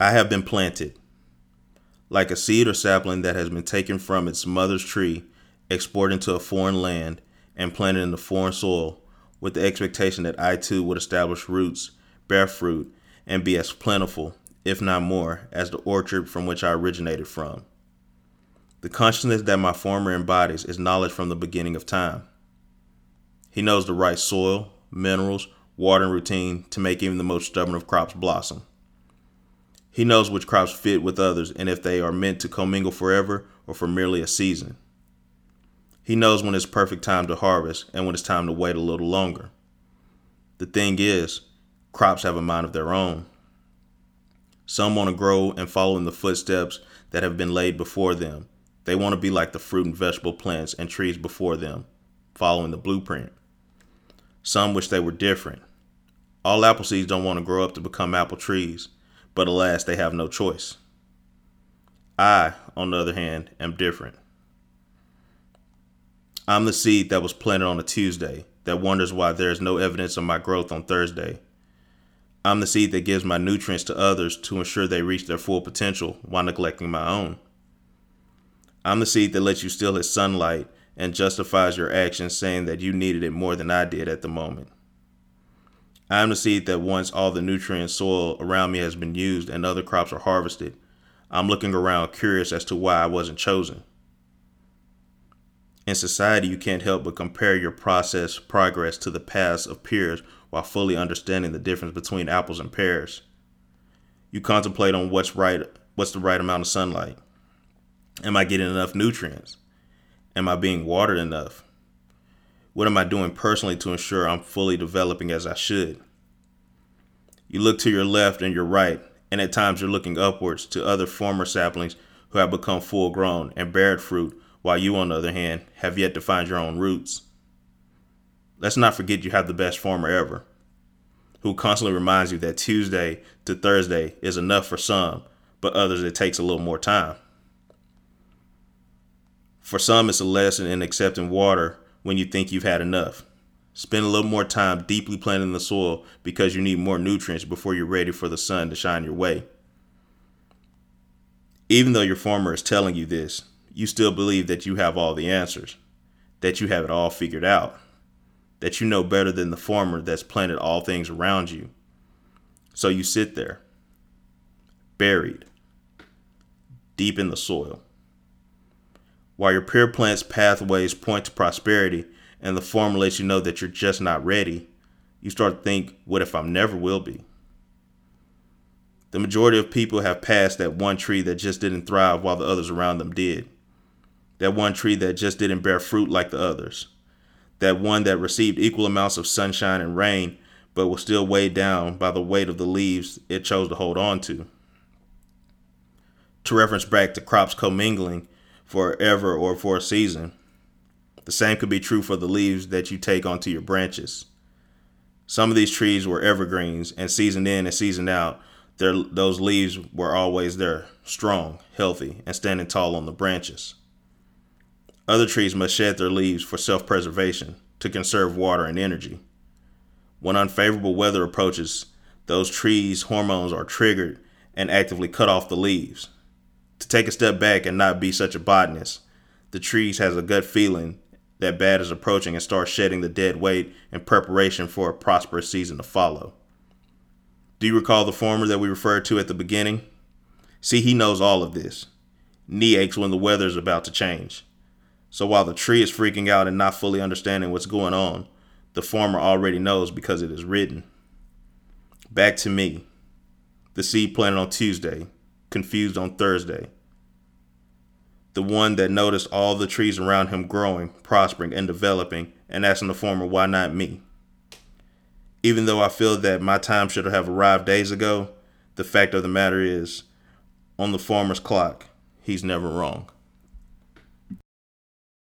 I have been planted, like a seed or sapling that has been taken from its mother's tree, exported to a foreign land, and planted in the foreign soil, with the expectation that I too would establish roots, bear fruit, and be as plentiful, if not more, as the orchard from which I originated from. The consciousness that my former embodies is knowledge from the beginning of time. He knows the right soil, minerals, watering routine to make even the most stubborn of crops blossom. He knows which crops fit with others and if they are meant to commingle forever or for merely a season. He knows when it's perfect time to harvest and when it's time to wait a little longer. The thing is, crops have a mind of their own. Some want to grow and follow in the footsteps that have been laid before them. They want to be like the fruit and vegetable plants and trees before them, following the blueprint. Some wish they were different. All apple seeds don't want to grow up to become apple trees but alas, they have no choice. I, on the other hand, am different. I'm the seed that was planted on a Tuesday that wonders why there is no evidence of my growth on Thursday. I'm the seed that gives my nutrients to others to ensure they reach their full potential while neglecting my own. I'm the seed that lets you steal its sunlight and justifies your actions saying that you needed it more than I did at the moment. I am the seed that once all the nutrient soil around me has been used and other crops are harvested, I'm looking around curious as to why I wasn't chosen. In society, you can't help but compare your process progress to the paths of peers while fully understanding the difference between apples and pears. You contemplate on what's right, what's the right amount of sunlight. Am I getting enough nutrients? Am I being watered enough? What am I doing personally to ensure I'm fully developing as I should? You look to your left and your right, and at times you're looking upwards to other former saplings who have become full grown and bared fruit, while you, on the other hand, have yet to find your own roots. Let's not forget you have the best farmer ever, who constantly reminds you that Tuesday to Thursday is enough for some, but others it takes a little more time. For some, it's a lesson in accepting water when you think you've had enough. Spend a little more time deeply planting the soil because you need more nutrients before you're ready for the sun to shine your way. Even though your farmer is telling you this, you still believe that you have all the answers, that you have it all figured out, that you know better than the farmer that's planted all things around you. So you sit there, buried, deep in the soil. While your peer plant's pathways point to prosperity and the farmer lets you know that you're just not ready, you start to think, what if I never will be? The majority of people have passed that one tree that just didn't thrive while the others around them did. That one tree that just didn't bear fruit like the others. That one that received equal amounts of sunshine and rain, but was still weighed down by the weight of the leaves it chose to hold on to. To reference back to crops commingling, forever or for a season. The same could be true for the leaves that you take onto your branches. Some of these trees were evergreens, and seasoned in and seasoned out, those leaves were always there, strong, healthy, and standing tall on the branches. Other trees must shed their leaves for self preservation, to conserve water and energy. When unfavorable weather approaches, those trees' hormones are triggered and actively cut off the leaves to take a step back and not be such a botanist. The trees has a gut feeling that bad is approaching and starts shedding the dead weight in preparation for a prosperous season to follow. Do you recall the farmer that we referred to at the beginning? See, he knows all of this. Knee aches when the weather is about to change. So while the tree is freaking out and not fully understanding what's going on, the farmer already knows because it is written. Back to me. The seed planted on Tuesday, confused on Thursday. The one that noticed all the trees around him growing, prospering, and developing, and asking the farmer, why not me? Even though I feel that my time should have arrived days ago, the fact of the matter is, on the farmer's clock, he's never wrong.